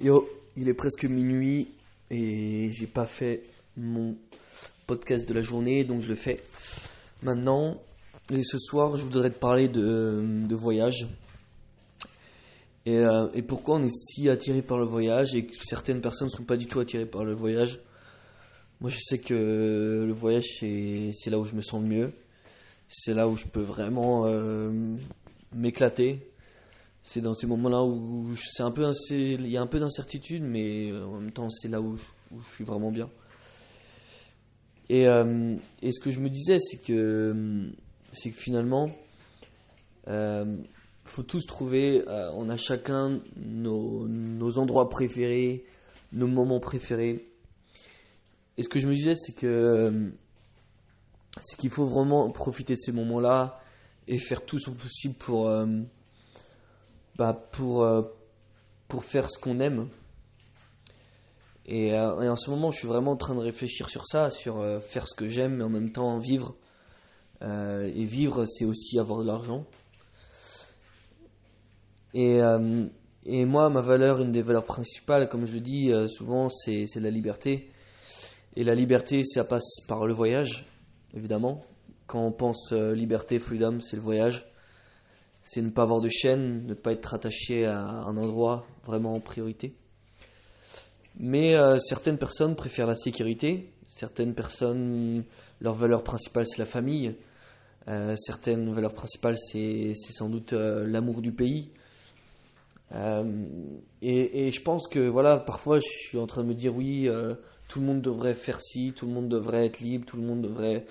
Yo, il est presque minuit et j'ai pas fait mon podcast de la journée, donc je le fais maintenant. Et ce soir, je voudrais te parler de, voyage. Et, euh, et, pourquoi on est si attiré par le voyage et que certaines personnes ne sont pas du tout attirées par le voyage? Moi, je sais que le voyage, c'est là où je me sens le mieux. C'est là où je peux vraiment euh, m'éclater c'est dans ces moments-là où c'est un peu il y a un peu d'incertitude, mais euh, en même temps c'est là où je, suis vraiment bien. Et, euh, et, ce que je me disais, c'est que c'est que finalement, euh, faut tous trouver, euh, on a chacun nos, nos, endroits préférés, nos moments préférés. Et ce que je me disais, c'est que c'est qu'il faut vraiment profiter de ces moments-là et faire tout son possible pour bah, pour, euh, pour faire ce qu'on aime. Et, euh, et, en ce moment, je suis vraiment en train de réfléchir sur ça, sur euh, faire ce que j'aime, mais en même temps vivre. et vivre, c'est aussi avoir de l'argent. Et, et moi, ma valeur, une des valeurs principales, comme je le dis souvent, c'est la liberté. Et la liberté, ça passe par le voyage, évidemment. Quand on pense liberté, freedom, c'est le voyage c'est ne pas avoir de chaîne, ne pas être attaché à un endroit vraiment en priorité. Mais euh, certaines personnes préfèrent la sécurité, certaines personnes, leur valeur principale c'est la famille, euh, certaines valeurs principales c'est sans doute euh, l'amour du pays. Et, et, je pense que voilà, parfois je suis en train de me dire oui, tout le monde devrait faire ci, tout le monde devrait être libre, tout le monde devrait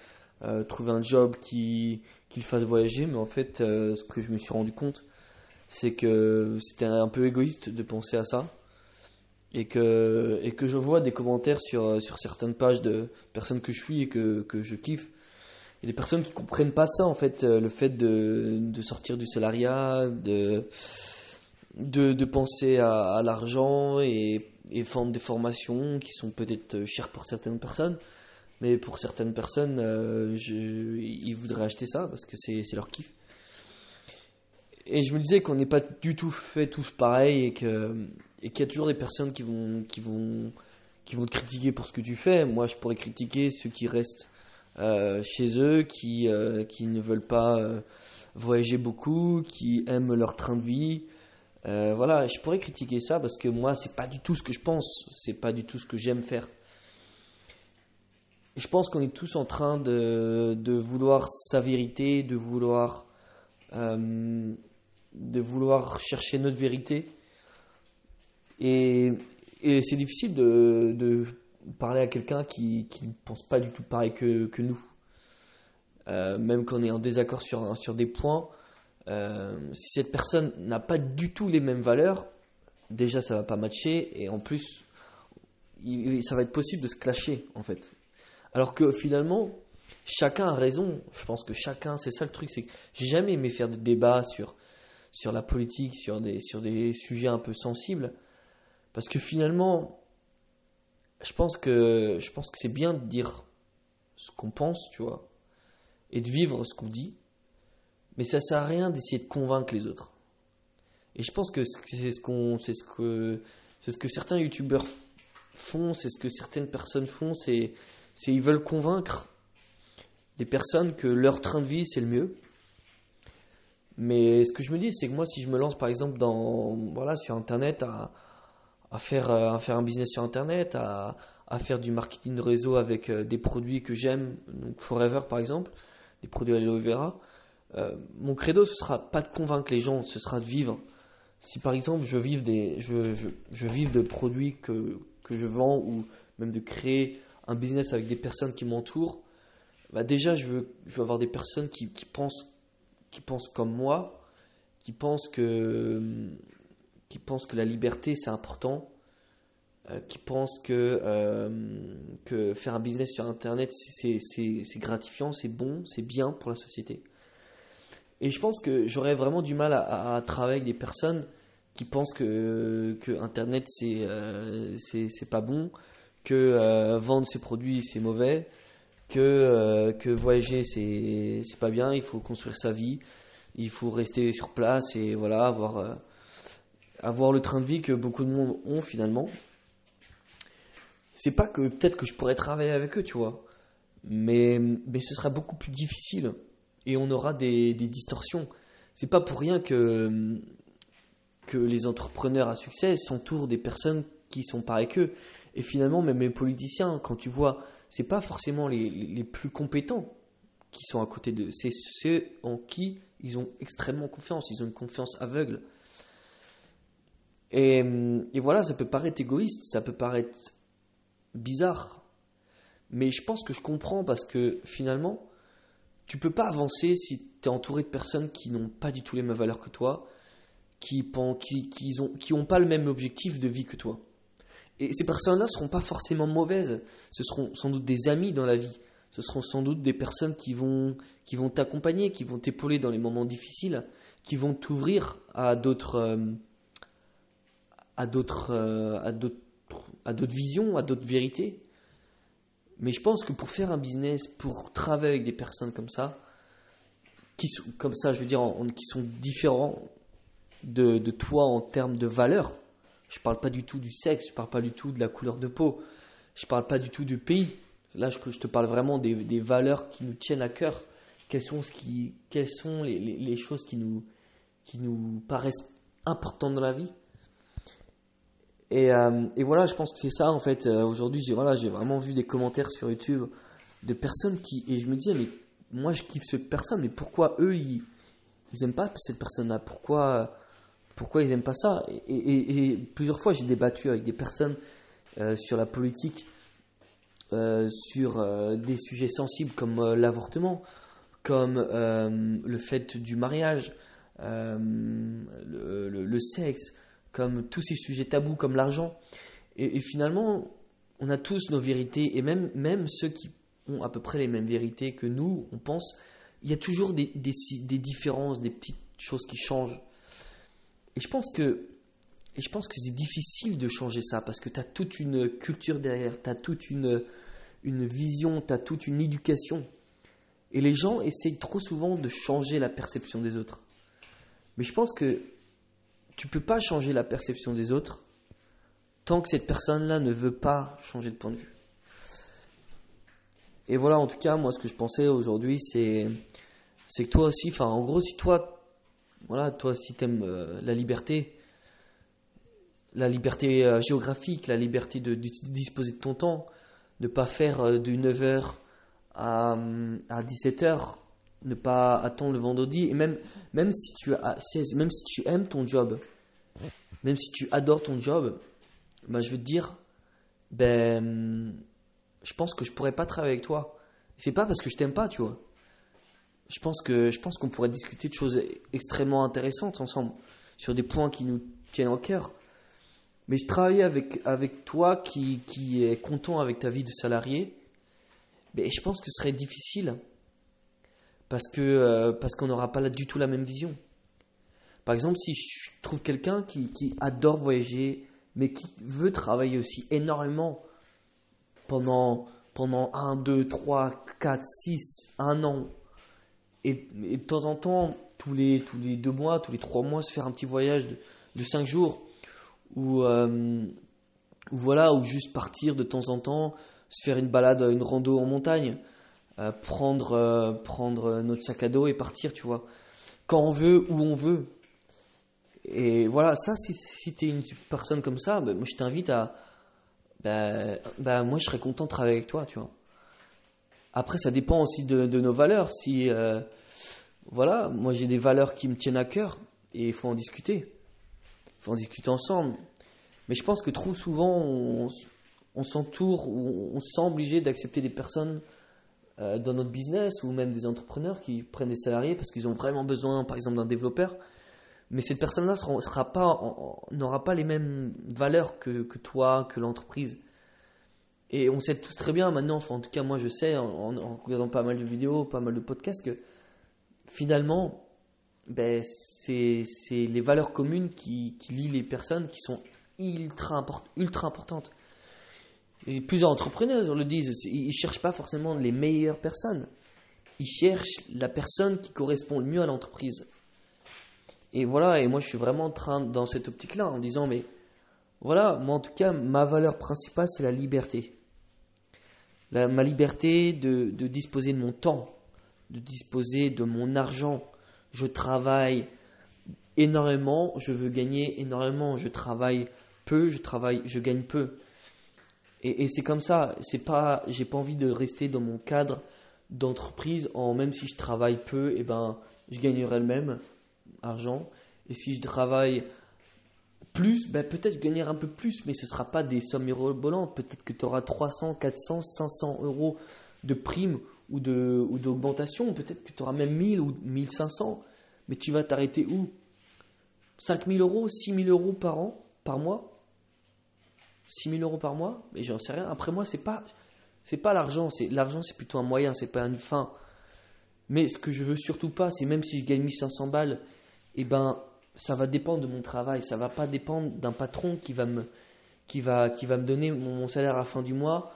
trouver un job qui, qu'il fasse voyager, mais en fait, euh, ce que je me suis rendu compte, c'est que c'était un peu égoïste de penser à ça. Et que, et que je vois des commentaires sur, euh, sur certaines pages de personnes que je suis et que, que je kiffe. A des personnes qui comprennent pas ça, en fait, euh, le fait de, de sortir du salariat, de, de, penser à, l'argent et, et vendre des formations qui sont peut-être chères pour certaines personnes. Mais pour certaines personnes, euh, ils voudraient acheter ça parce que c'est leur kiff. Et je me disais qu'on n'est pas du tout fait tous pareil et qu'il et qu'il y a toujours des personnes qui vont, qui, vont, qui vont te critiquer pour ce que tu fais. Moi, je pourrais critiquer ceux qui restent euh, chez eux, qui, euh, qui ne veulent pas voyager beaucoup, qui aiment leur train de vie. voilà, je pourrais critiquer ça parce que moi, c'est pas du tout ce que je pense, c'est pas du tout ce que j'aime faire je pense qu'on est tous en train de, vouloir sa vérité, de vouloir, euh, de vouloir chercher notre vérité. Et, c'est difficile de, parler à quelqu'un qui, ne pense pas du tout pareil que, nous. Euh, même quand on est en désaccord sur, sur des points, euh, si cette personne n'a pas du tout les mêmes valeurs, déjà ça va pas matcher et en plus ça va être possible de se clasher en fait alors que finalement, chacun a raison. Je pense que chacun, c'est ça le truc, c'est que j'ai jamais aimé faire de débats sur, sur la politique, sur des, sur des sujets un peu sensibles. Parce que finalement, je pense que, je pense que c'est bien de dire ce qu'on pense, tu vois, et de vivre ce qu'on dit. Mais ça sert à rien d'essayer de convaincre les autres. Et je pense que c'est ce qu'on, c'est ce que, c'est ce que certains youtubeurs font, c'est ce que certaines personnes font, c'est c'est ils veulent convaincre les personnes que leur train de vie c'est le mieux. Mais ce que je me dis, c'est que moi, si je me lance par exemple dans, voilà, sur Internet à, faire, euh, à faire un business sur Internet, à, à faire du marketing de réseau avec euh, des produits que j'aime, donc Forever par exemple, des produits aloe vera, euh, mon credo ce sera pas de convaincre les gens, ce sera de vivre. Si par exemple je vive des, je, je, je vive de produits que, que je vends ou même de créer un business avec des personnes qui m'entourent, bah déjà je veux, avoir des personnes qui, pensent, qui pensent comme moi, qui pensent que, qui pensent que la liberté c'est important, euh, qui pensent que, euh, que faire un business sur Internet c'est gratifiant, c'est bon, c'est bien pour la société. Et je pense que j'aurais vraiment du mal à, travailler avec des personnes qui pensent que, Internet euh, c'est pas bon, que euh, vendre ses produits c'est mauvais, que, euh, que voyager c'est, pas bien, il faut construire sa vie, il faut rester sur place et voilà, avoir, euh, avoir le train de vie que beaucoup de monde ont finalement, c'est pas que peut-être que je pourrais travailler avec eux, tu vois, mais, mais ce sera beaucoup plus difficile et on aura des, des distorsions. C'est pas pour rien que, que les entrepreneurs à succès s'entourent des personnes qui sont pareilles qu'eux. Et finalement, même les politiciens, quand tu vois, c'est pas forcément les, les plus compétents qui sont à côté d'eux, c'est ceux en qui ils ont extrêmement confiance, ils ont une confiance aveugle. Et, voilà, ça peut paraître égoïste, ça peut paraître bizarre, mais je pense que je comprends parce que finalement, tu peux pas avancer si tu es entouré de personnes qui n'ont pas du tout les mêmes valeurs que toi, qui n'ont qui, qui ont pas le même objectif de vie que toi. Et ces personnes-là ne seront pas forcément mauvaises, ce seront sans doute des amis dans la vie, ce seront sans doute des personnes qui vont qui vont t'accompagner, qui vont t'épauler dans les moments difficiles, qui vont t'ouvrir à d'autres euh, à d'autres euh, à d'autres à d'autres visions, à d'autres vérités. Mais je pense que pour faire un business, pour travailler avec des personnes comme ça, qui sont comme ça, je veux dire, qui sont différents de, de toi en termes de valeur. Je parle pas du tout du sexe, je parle pas du tout de la couleur de peau, je parle pas du tout du pays. Là, je, te parle vraiment des, valeurs qui nous tiennent à cœur. Quelles sont, ce qui, quelles sont les, choses qui nous, qui nous paraissent importantes dans la vie et, euh, voilà, je pense que c'est ça en fait. Euh, Aujourd'hui, j'ai voilà, vraiment vu des commentaires sur YouTube de personnes qui et je me disais mais moi je kiffe cette personne, mais pourquoi eux ils ils aiment pas cette personne-là? Pourquoi pourquoi ils aiment pas ça et, plusieurs fois j'ai débattu avec des personnes euh, sur la politique, euh, sur euh, des sujets sensibles comme l'avortement, comme le fait du mariage, le, sexe comme tous ces sujets tabous comme l'argent. Et, finalement, on a tous nos vérités, et même, même ceux qui ont à peu près les mêmes vérités que nous, on pense, il y a toujours des différences, des petites choses qui changent. Et je pense que, je pense que c'est difficile de changer ça, parce que tu as toute une culture derrière, tu as toute une, une vision, tu as toute une éducation. Et les gens essayent trop souvent de changer la perception des autres. Mais je pense que tu peux pas changer la perception des autres tant que cette personne-là ne veut pas changer de point de vue. Et voilà, en tout cas, moi, ce que je pensais aujourd'hui, c'est, c'est que toi aussi, en gros, si toi, voilà, toi, si t'aimes euh, la liberté, la liberté euh, géographique, la liberté de, disposer de ton temps, de pas faire euh, de 9h à, à 17h, ne pas attendre le vendredi et même même si tu as, même si tu aimes ton job même si tu adores ton job bah, je veux te dire ben je pense que je pourrais pas travailler avec toi. C'est pas parce que je t'aime pas tu vois je pense que je pense qu'on pourrait discuter de choses extrêmement intéressantes ensemble sur des points qui nous tiennent au cœur mais je travaille avec avec toi qui qui est content avec ta vie de salarié ben, je pense que ce serait difficile parce que euh, parce qu'on n'aura pas du tout la même vision. Par exemple, si je trouve quelqu'un qui, qui, adore voyager, mais qui veut travailler aussi énormément pendant, pendant 1, 2, 3, 4, 6, 1 an, et, de temps en temps, tous les, tous les 2 mois, tous les 3 mois, se faire un petit voyage de, 5 jours, ou, euh, voilà, ou juste partir de temps en temps, se faire une balade, une rando en montagne. Euh, prendre, euh, prendre notre sac à dos et partir, tu vois. Quand on veut, où on veut. Et voilà, ça, si, si tu es une personne comme ça, ben, moi je t'invite à. Ben, ben, moi je serais content de travailler avec toi, tu vois. Après, ça dépend aussi de, nos valeurs. Si. Euh, voilà, moi j'ai des valeurs qui me tiennent à cœur et il faut en discuter. Il faut en discuter ensemble. Mais je pense que trop souvent, on, on s'entoure ou on se sent obligé d'accepter des personnes euh, dans notre business ou même des entrepreneurs qui prennent des salariés parce qu'ils ont vraiment besoin, par exemple, d'un développeur. Mais cette personne-là n'aura pas, pas les mêmes valeurs que toi, que l'entreprise. Et on sait tous très bien maintenant, enfin, en tout cas moi je sais, en, regardant pas mal de vidéos, pas mal de podcasts, que finalement, ben, c'est les valeurs communes qui, qui lient les personnes qui sont ultra, import, ultra importantes. Et plusieurs entrepreneurs le disent, ils ne cherchent pas forcément les meilleures personnes. Ils cherchent la personne qui correspond le mieux à l'entreprise. Et voilà, et moi je suis vraiment en train dans cette optique-là en disant, mais voilà, moi en tout cas, ma valeur principale c'est la liberté. Ma liberté de, disposer de mon temps, de disposer de mon argent. Je travaille énormément, je veux gagner énormément, je travaille peu, je travaille, je gagne peu. Et, c'est comme ça, c'est pas, j'ai pas envie de rester dans mon cadre d'entreprise en même si je travaille peu, et eh ben je gagnerai le même argent. Et si je travaille plus, ben peut-être je gagnerai un peu plus, mais ce ne sera pas des sommes mirobolantes. Peut-être que tu auras 300, 400, 500 euros de primes ou d'augmentation. Peut-être que tu auras même 1000 ou 1500. Mais tu vas t'arrêter où? 5000 euros, 6000 euros par an, par mois? 6000 euros par mois? Mais j'en sais rien. Après moi, c'est pas, c'est pas l'argent. C'est, l'argent, c'est plutôt un moyen, c'est pas une fin. Mais ce que je veux surtout pas, c'est même si je gagne 1500 balles, et eh ben, ça va dépendre de mon travail. Ça va pas dépendre d'un patron qui va me, qui va, qui va me donner mon, salaire à la fin du mois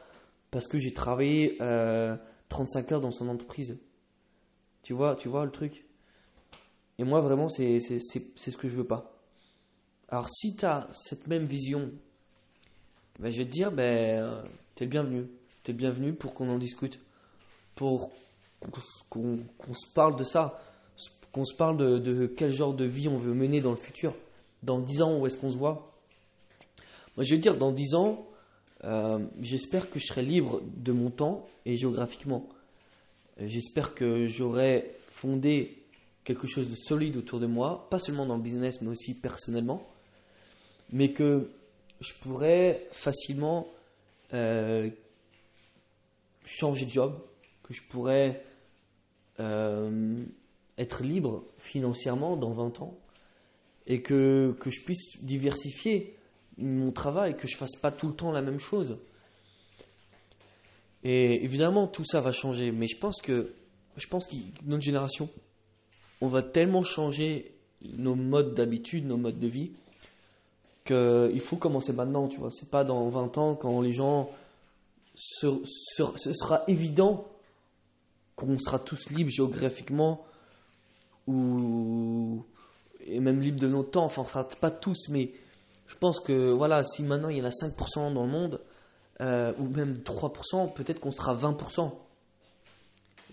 parce que j'ai travaillé 35 euh, heures dans son entreprise. Tu vois, tu vois le truc? Et moi, vraiment, c'est ce que je veux pas. Alors, si tu as cette même vision, ben, je vais te dire, ben, tu es le bienvenu. Tu es le bienvenu pour qu'on en discute. Pour qu'on se parle de ça. Qu'on se parle de, quel genre de vie on veut mener dans le futur. Dans 10 ans, où est-ce qu'on se voit? Moi, je te dire, dans 10 ans, euh, j'espère que je serai libre de mon temps et géographiquement. Euh, j'espère que j'aurai fondé quelque chose de solide autour de moi, pas seulement dans le business, mais aussi personnellement, mais que je pourrais facilement euh, changer de job, que je pourrais être libre financièrement dans 20 ans, et que, que je puisse diversifier mon travail, que je fasse pas tout le temps la même chose. Et évidemment, tout ça va changer, mais je pense que, je pense que notre génération, on va tellement changer nos modes d'habitude, nos modes de vie, qu'il faut commencer maintenant, tu vois. C'est pas dans 20 ans quand les gens. Ce, sera évident qu'on sera tous libres géographiquement et même libres de notre temps. Enfin, sera pas tous, mais je pense que voilà, si maintenant il y en a 5% dans le monde, euh, ou même 3%, peut-être qu'on sera 20%.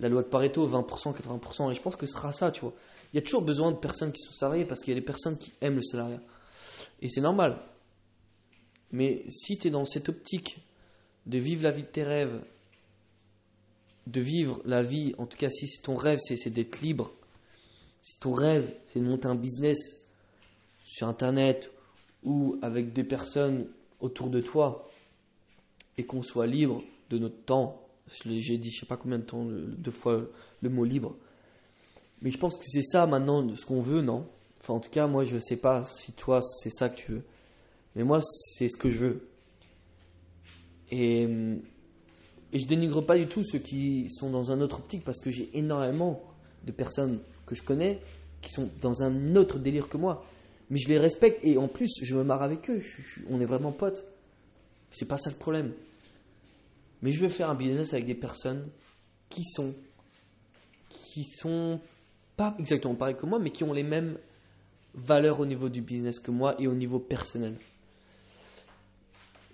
La loi de Pareto, 20%, 80%, et je pense que ce sera ça, tu vois. Il y a toujours besoin de personnes qui sont salariées parce qu'il y a des personnes qui aiment le salariat. Et c'est normal. Mais si tu es dans cette optique de vivre la vie de tes rêves, de vivre la vie, en tout cas si ton rêve c'est d'être libre, si ton rêve c'est de monter un business sur Internet ou avec des personnes autour de toi et qu'on soit libre de notre temps. J'ai dit je sais pas combien de temps, deux fois le mot libre. Mais je pense que c'est ça maintenant ce qu'on veut, non? Enfin, en tout cas, moi je sais pas si toi c'est ça que tu veux. Mais moi c'est ce que je veux. Et, et je dénigre pas du tout ceux qui sont dans un autre optique parce que j'ai énormément de personnes que je connais qui sont dans un autre délire que moi mais je les respecte et en plus je me marre avec eux. on est vraiment potes. C'est pas ça le problème. Mais je veux faire un business avec des personnes qui sont qui sont pas exactement pareilles que moi, mais qui ont les mêmes valeurs au niveau du business que moi et au niveau personnel.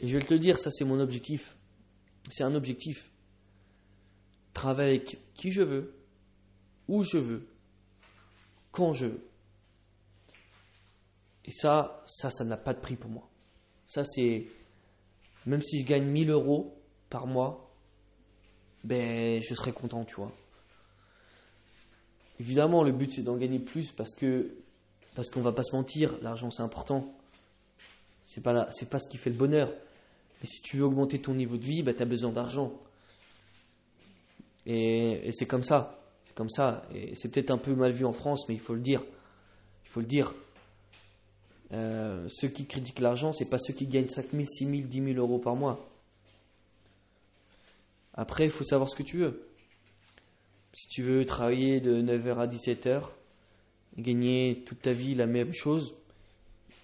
Et je vais te le dire, ça c'est mon objectif. C'est un objectif. Travailler avec qui je veux, où je veux, quand je veux. Et ça, ça, ça n'a pas de prix pour moi. Ça, c'est. Même si je gagne 1000 euros par mois, ben, je serais content, tu vois. Évidemment, le but, c'est d'en gagner plus parce que. Parce qu'on va pas se mentir, l'argent, c'est important. C'est pas, c'est pas ce qui fait le bonheur. Mais si tu veux augmenter ton niveau de vie, ben, tu as besoin d'argent. Et c'est comme ça. Comme ça. Et c'est peut-être un peu mal vu en France, mais il faut le dire. Il faut le dire. Euh, ceux qui critiquent l'argent, c'est pas ceux qui gagnent 5 000, 6 000, 10 000 euros par mois. Après, il faut savoir ce que tu veux. Si tu veux travailler de 9h à 17h, gagner toute ta vie la même chose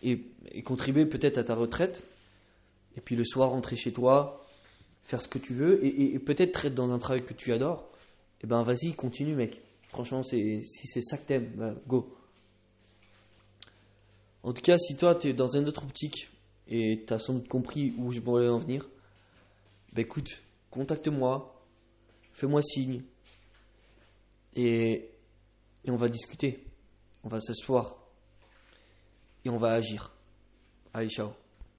et, contribuer peut-être à ta retraite, et puis le soir rentrer chez toi, faire ce que tu veux et, peut-être être dans un travail que tu adores, eh ben vas-y, continue mec. Franchement, si c'est ça que t'aimes, bah, go. En tout cas, si toi, tu es dans une autre optique et tu as sans doute compris où je voulais en venir, bah écoute, contacte-moi, fais-moi signe et, et on va discuter. On va s'asseoir et on va agir. Allez, ciao.